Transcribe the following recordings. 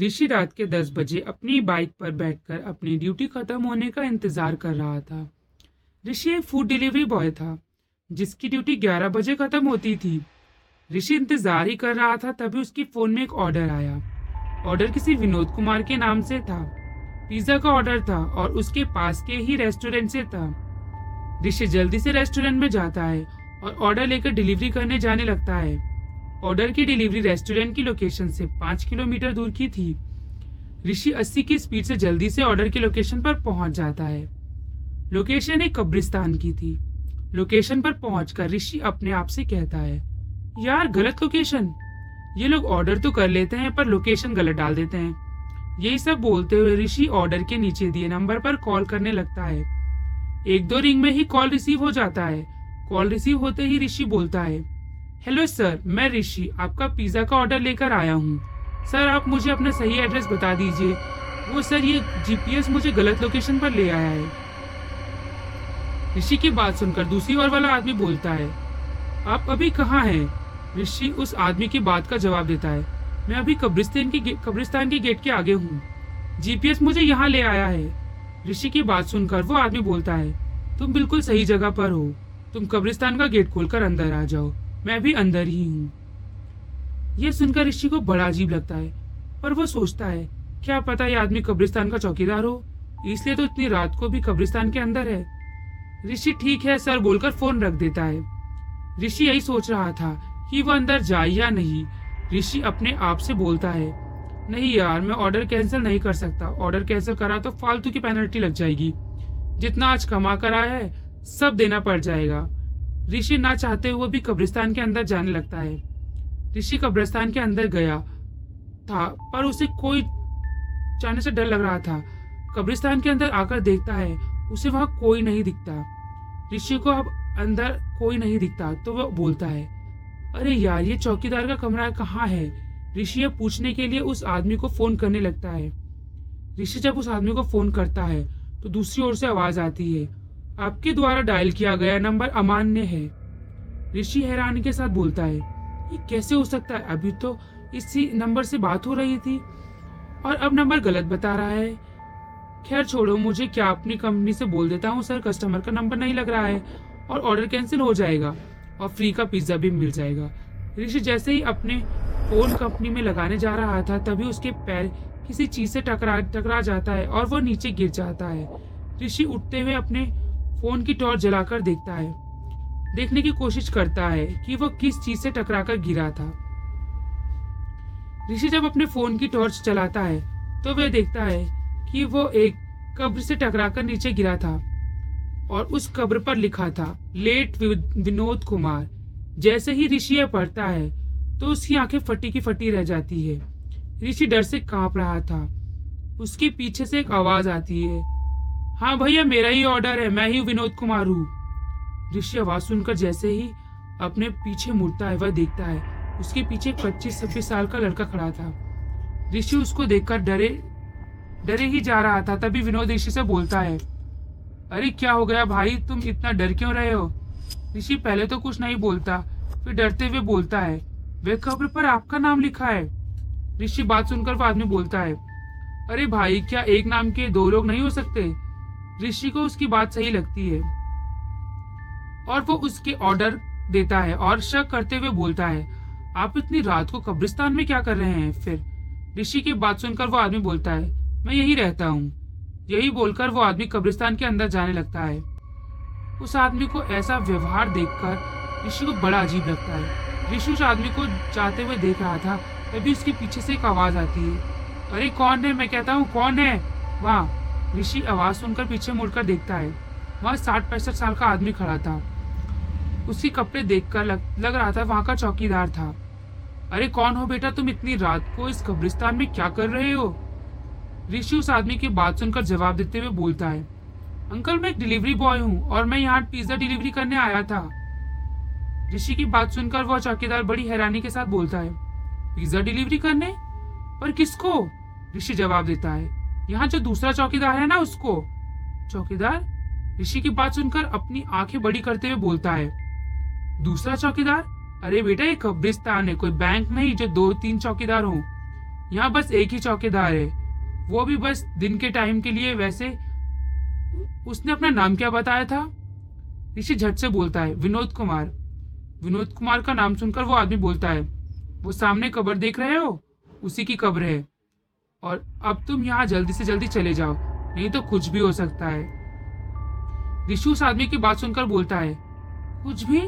ऋषि रात के दस बजे अपनी बाइक पर बैठकर अपनी ड्यूटी खत्म होने का इंतज़ार कर रहा था। ऋषि एक फ़ूड डिलीवरी बॉय था, जिसकी ड्यूटी ग्यारह बजे खत्म होती थी। ऋषि इंतज़ार ही कर रहा था तभी उसकी फ़ोन में एक ऑर्डर आया। ऑर्डर किसी विनोद कुमार के नाम से था। पिज्जा का ऑर्डर था और उसके पास के ही रेस्टोरेंट से था। ऋषि जल्दी से रेस्टोरेंट में जाता है और ऑर्डर लेकर डिलीवरी करने जाने लगता है। ऑर्डर की डिलीवरी रेस्टोरेंट की लोकेशन से पाँच किलोमीटर दूर की थी। ऋषि अस्सी की स्पीड से जल्दी से ऑर्डर की लोकेशन पर पहुँच जाता है। लोकेशन एक कब्रिस्तान की थी। लोकेशन पर पहुंचकर ऋषि अपने आप से कहता है, यार, गलत लोकेशन। ये लोग ऑर्डर तो कर लेते हैं, पर लोकेशन गलत डाल देते हैं। यही सब बोलते हुए ऋषि ऑर्डर के नीचे दिए नंबर पर कॉल करने लगता है। एक दो रिंग में ही कॉल रिसीव हो जाता है। कॉल रिसीव होते ही ऋषि बोलता है हेलो सर मैं ऋषि, आपका पिज़्ज़ा का ऑर्डर लेकर आया हूँ। सर आप मुझे अपना सही एड्रेस बता दीजिए। वो सर ये जीपीएस मुझे गलत लोकेशन पर ले आया है। ऋषि की बात सुनकर दूसरी ओर वाला आदमी बोलता है, आप अभी कहाँ हैं? ऋषि उस आदमी की बात का जवाब देता है, मैं अभी कब्रिस्तान की कब्रिस्तान के गेट के आगे हूँ। जीपीएस मुझे यहाँ ले आया है। ऋषि की बात सुनकर वो आदमी बोलता है, तुम बिल्कुल सही जगह पर हो। तुम कब्रिस्तान का गेट खोलकर अंदर आ जाओ। मैं भी अंदर ही हूँ। यह सुनकर ऋषि को बड़ा अजीब लगता है पर वो सोचता है, क्या पता ये आदमी कब्रिस्तान का चौकीदार हो? इसलिए तो इतनी रात को भी कब्रिस्तान के अंदर है। ऋषि ठीक है, सर बोलकर फ़ोन रख देता है। ऋषि यही सोच रहा था कि वो अंदर जाए या नहीं। ऋषि अपने आप से बोलता है, नहीं यार, मैं ऑर्डर कैंसिल नहीं कर सकता। ऑर्डर कैंसिल करा तो फालतू की पेनल्टी लग जाएगी। जितना आज कमा कर आया है, सब देना पड़ जाएगा। ऋषि ना चाहते हुए भी कब्रिस्तान के अंदर जाने लगता है। ऋषि कब्रिस्तान के अंदर गया था, पर उसे कोई जाने से डर लग रहा था। कब्रिस्तान के अंदर आकर देखता है, उसे वहाँ कोई नहीं दिखता। ऋषि को अब अंदर कोई नहीं दिखता तो वह बोलता है, अरे यार, ये चौकीदार का कमरा कहाँ है? ऋषि पूछने के लिए उस आदमी को फ़ोन करने लगता है। ऋषि जब उस आदमी को फ़ोन करता है तो दूसरी ओर से आवाज़ आती है आपके द्वारा डायल किया गया नंबर अमान्य है। ऋषि हैरानी के साथ बोलता है, ये कैसे हो सकता है? अभी तो इसी नंबर से बात हो रही थी और अब नंबर गलत बता रहा है। खैर छोड़ो, मुझे क्या अपनी कंपनी से बोल देता हूँ सर कस्टमर का नंबर नहीं लग रहा है और ऑर्डर कैंसिल हो जाएगा और फ्री का पिज़्ज़ा भी मिल जाएगा। ऋषि जैसे ही अपने फ़ोन कंपनी में लगाने जा रहा था, तभी उसके पैर किसी चीज़ से टकरा टकरा जाता है और वो नीचे गिर जाता है। ऋषि उठते हुए अपने फ़ोन की टॉर्च जलाकर देखता है। देखने की कोशिश करता है कि वह किस चीज़ से टकराकर गिरा था। ऋषि जब अपने फ़ोन की टॉर्च चलाता है तो वह देखता है कि वो एक कब्र से टकराकर नीचे गिरा था और उस कब्र पर लिखा था, लेट विनोद कुमार, जैसे ही ऋषि यह पढ़ता है तो उसकी आँखें फटी की फटी रह जाती है। ऋषि डर से काँप रहा था। उसके पीछे से एक आवाज़ आती है हाँ भैया, मेरा ही ऑर्डर है। मैं ही विनोद कुमार हूँ। ऋषि, आवाज़ सुनकर जैसे ही अपने पीछे मुड़ता है, वह देखता है, उसके पीछे पच्चीस, छब्बीस साल का लड़का खड़ा था। ऋषि उसको देखकर डरे डरे ही जा रहा था, तभी विनोद ऋषि से बोलता है, अरे, क्या हो गया भाई? तुम इतना डर क्यों रहे हो? ऋषि पहले तो कुछ नहीं बोलता, फिर डरते हुए बोलता है वे खबर पर आपका नाम लिखा है? ऋषि बात सुनकर वो आदमी बोलता है, अरे भाई, क्या एक नाम के दो लोग नहीं हो सकते? ऋषि को उसकी बात सही लगती है। और वो उसके ऑर्डर देता है और शक करते हुए बोलता है, आप इतनी रात को कब्रिस्तान में क्या कर रहे हैं? फिर ऋषि की बात सुनकर वो आदमी बोलता है, मैं यही रहता हूँ। यही बोलकर वो आदमी कब्रिस्तान के अंदर जाने लगता है। उस आदमी को ऐसा व्यवहार देखकर ऋषि को बड़ा अजीब लगता है। ऋषि उस आदमी को जाते हुए देख रहा था, तभी उसके पीछे से एक आवाज़ आती है, अरे, कौन है? मैं कहता हूँ, कौन है? वहाँ। ऋषि आवाज़ सुनकर पीछे मुड़कर देखता है। वहाँ साठ पैंसठ साल का आदमी खड़ा था। उसके कपड़े देखकर लग, लग रहा था वहाँ का चौकीदार था। अरे कौन हो बेटा तुम इतनी रात को? इस कब्रिस्तान में क्या कर रहे हो? ऋषि उस आदमी की बात सुनकर जवाब देते हुए बोलता है अंकल मैं एक डिलीवरी बॉय हूँ और मैं यहाँ पिज्जा डिलीवरी करने आया था। ऋषि की बात सुनकर वह चौकीदार बड़ी हैरानी के साथ बोलता है पिज्जा डिलीवरी करने? पर किसको? ऋषि जवाब देता है यहाँ जो दूसरा चौकीदार है ना उसको। चौकीदार, ऋषि की बात सुनकर अपनी आँखें बड़ी करते हुए बोलता है, दूसरा चौकीदार? अरे बेटा, ये कब्रिस्तान है, कोई बैंक नहीं जो दो, तीन चौकीदार हो। यहाँ बस एक ही चौकीदार है। वो भी बस दिन के टाइम के लिए वैसे उसने अपना नाम क्या बताया था? ऋषि झट से बोलता है, विनोद कुमार। विनोद कुमार का नाम सुनकर वो आदमी बोलता है, वो सामने कब्र देख रहे हो? उसी की कब्र है। और अब तुम यहाँ जल्दी से जल्दी चले जाओ, नहीं तो कुछ भी हो सकता है। ऋषि उस आदमी की बात सुनकर बोलता है, कुछ भी?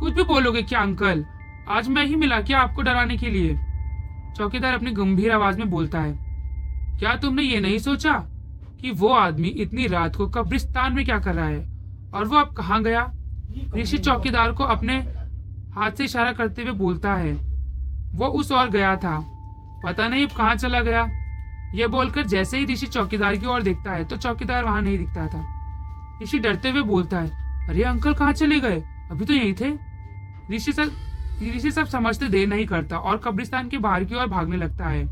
कुछ भी बोलोगे क्या, अंकल? आज मैं ही मिला क्या आपको डराने के लिए? चौकीदार अपनी गंभीर आवाज़ में बोलता है, क्या तुमने ये नहीं सोचा कि वो आदमी इतनी रात को कब्रिस्तान में क्या कर रहा है? और वो अब कहाँ गया? ऋषि चौकीदार को अपने हाथ से इशारा करते हुए बोलता है, वो उस और गया था। पता नहीं अब कहाँ चला गया। ये बोलकर जैसे ही ऋषि चौकीदार की ओर देखता है तो चौकीदार वहाँ नहीं दिखता था। ऋषि डरते हुए बोलता है, अरे अंकल कहाँ चले गए? अभी तो यही थे। ऋषि सर ऋषि सब समझते देर नहीं करता और कब्रिस्तान के बाहर की ओर भागने लगता है।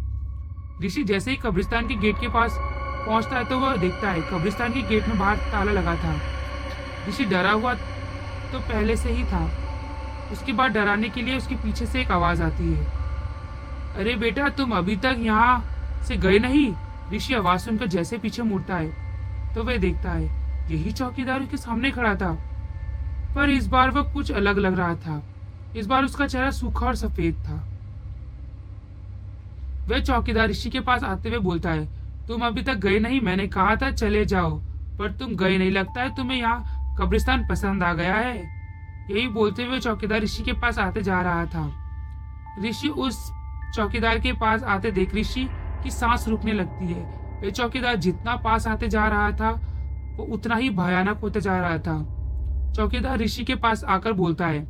ऋषि जैसे ही कब्रिस्तान के गेट के पास पहुँचता है तो वह देखता है, कब्रिस्तान के गेट में बाहर ताला लगा था। ऋषि डरा हुआ तो पहले से ही था। उसके बाद डराने के लिए उसके पीछे से एक आवाज़ आती है। अरे बेटा, तुम अभी तक यहाँ से गए नहीं। ऋषि आवाज़ सुनकर जैसे पीछे मुड़ता है तो वह देखता है, यही चौकीदार के सामने खड़ा था। पर इस बार वह कुछ अलग लग रहा था। इस बार उसका चेहरा सूखा और सफ़ेद था। वह चौकीदार ऋषि के पास आते हुए बोलता है, तुम अभी तक गए नहीं, मैंने कहा था चले जाओ, पर तुम गए नहीं, लगता है तुम्हें यहाँ कब्रिस्तान पसंद आ गया है? यही बोलते हुए चौकीदार ऋषि के पास आते जा रहा था। ऋषि उस चौकीदार के पास आते देख ऋषि की सांस रुकने लगती है। वह चौकीदार जितना पास आते जा रहा था, वो उतना ही भयानक होते जा रहा था। चौकीदार ऋषि के पास आकर बोलता है,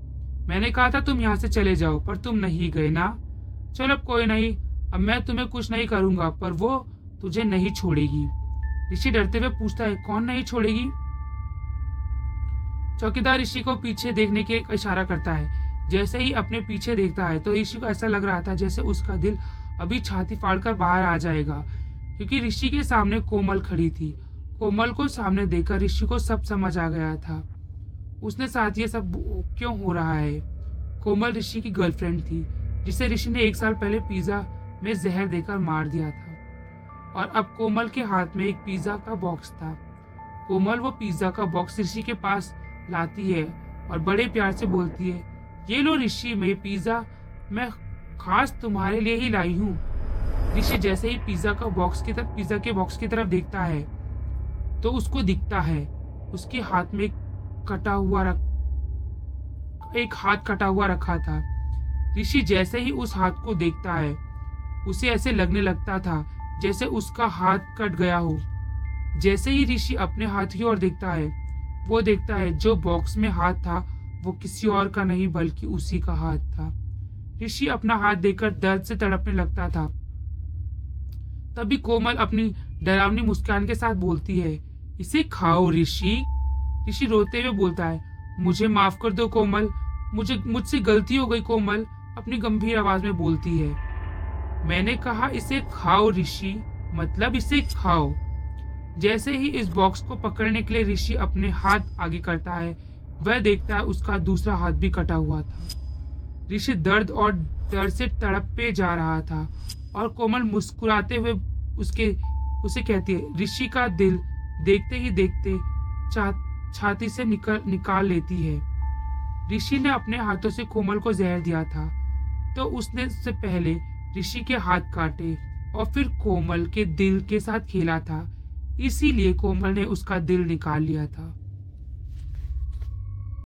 मैंने कहा था तुम यहाँ से चले जाओ, पर तुम नहीं गए ना? चलो, अब कोई नहीं। अब मैं तुम्हें कुछ नहीं करूँगा, पर वो तुझे नहीं छोड़ेगी। ऋषि डरते हुए पूछता है, कौन नहीं छोड़ेगी? चौकीदार ऋषि को पीछे देखने के इशारा करता है जैसे ही अपने पीछे देखता है तो ऋषि को ऐसा लग रहा था जैसे उसका दिल अभी छाती फाड़कर बाहर आ जाएगा। क्योंकि ऋषि के सामने कोमल खड़ी थी। कोमल को सामने देखकर ऋषि को सब समझ आ गया था। उसने साथ ये सब क्यों हो रहा है? कोमल ऋषि की गर्लफ्रेंड थी, जिसे ऋषि ने एक साल पहले पिज्जा में जहर देकर मार दिया था। और अब कोमल के हाथ में एक पिज्जा का बॉक्स था। कोमल वो पिज्जा का बॉक्स ऋषि के पास लाती है और बड़े प्यार से बोलती है ये लो ऋषि, में पिज्जा, मैं खास तुम्हारे लिए ही लाई हूँ। ऋषि जैसे ही पिज्जा का बॉक्स की तरफ़, पिज्जा के बॉक्स की तरफ़ देखता है तो उसको दिखता है। उसके हाथ में कटा हुआ रख, एक हाथ कटा हुआ रखा था। ऋषि जैसे ही उस हाथ को देखता है, उसे ऐसे लगने लगता था जैसे उसका हाथ कट गया हो। जैसे ही ऋषि अपने हाथ की ओर देखता है, वो देखता है जो बॉक्स में हाथ था वो किसी और का नहीं, बल्कि उसी का हाथ था। ऋषि अपना हाथ देखकर दर्द से तड़पने लगता था। तभी कोमल अपनी डरावनी मुस्कान के साथ बोलती है, इसे खाओ ऋषि। ऋषि रोते हुए बोलता है, मुझे माफ़ कर दो कोमल। मुझे, मुझसे गलती हो गई कोमल, अपनी गंभीर आवाज़ में बोलती है। मैंने कहा, इसे खाओ ऋषि। मतलब इसे खाओ। जैसे ही इस बॉक्स को पकड़ने के लिए ऋषि अपने हाथ आगे करता है वह देखता है उसका दूसरा हाथ भी कटा हुआ था। ऋषि दर्द और डर से तड़प पे जा रहा था और कोमल मुस्कुराते हुए उसके, उसे कहती है, ऋषि का दिल देखते ही देखते छाती से निकल, निकाल लेती है। ऋषि ने अपने हाथों से कोमल को जहर दिया था। तो उसने उससे पहले ऋषि के हाथ काटे और फिर कोमल के दिल के साथ खेला था। इसीलिए कोमल ने उसका दिल निकाल लिया था।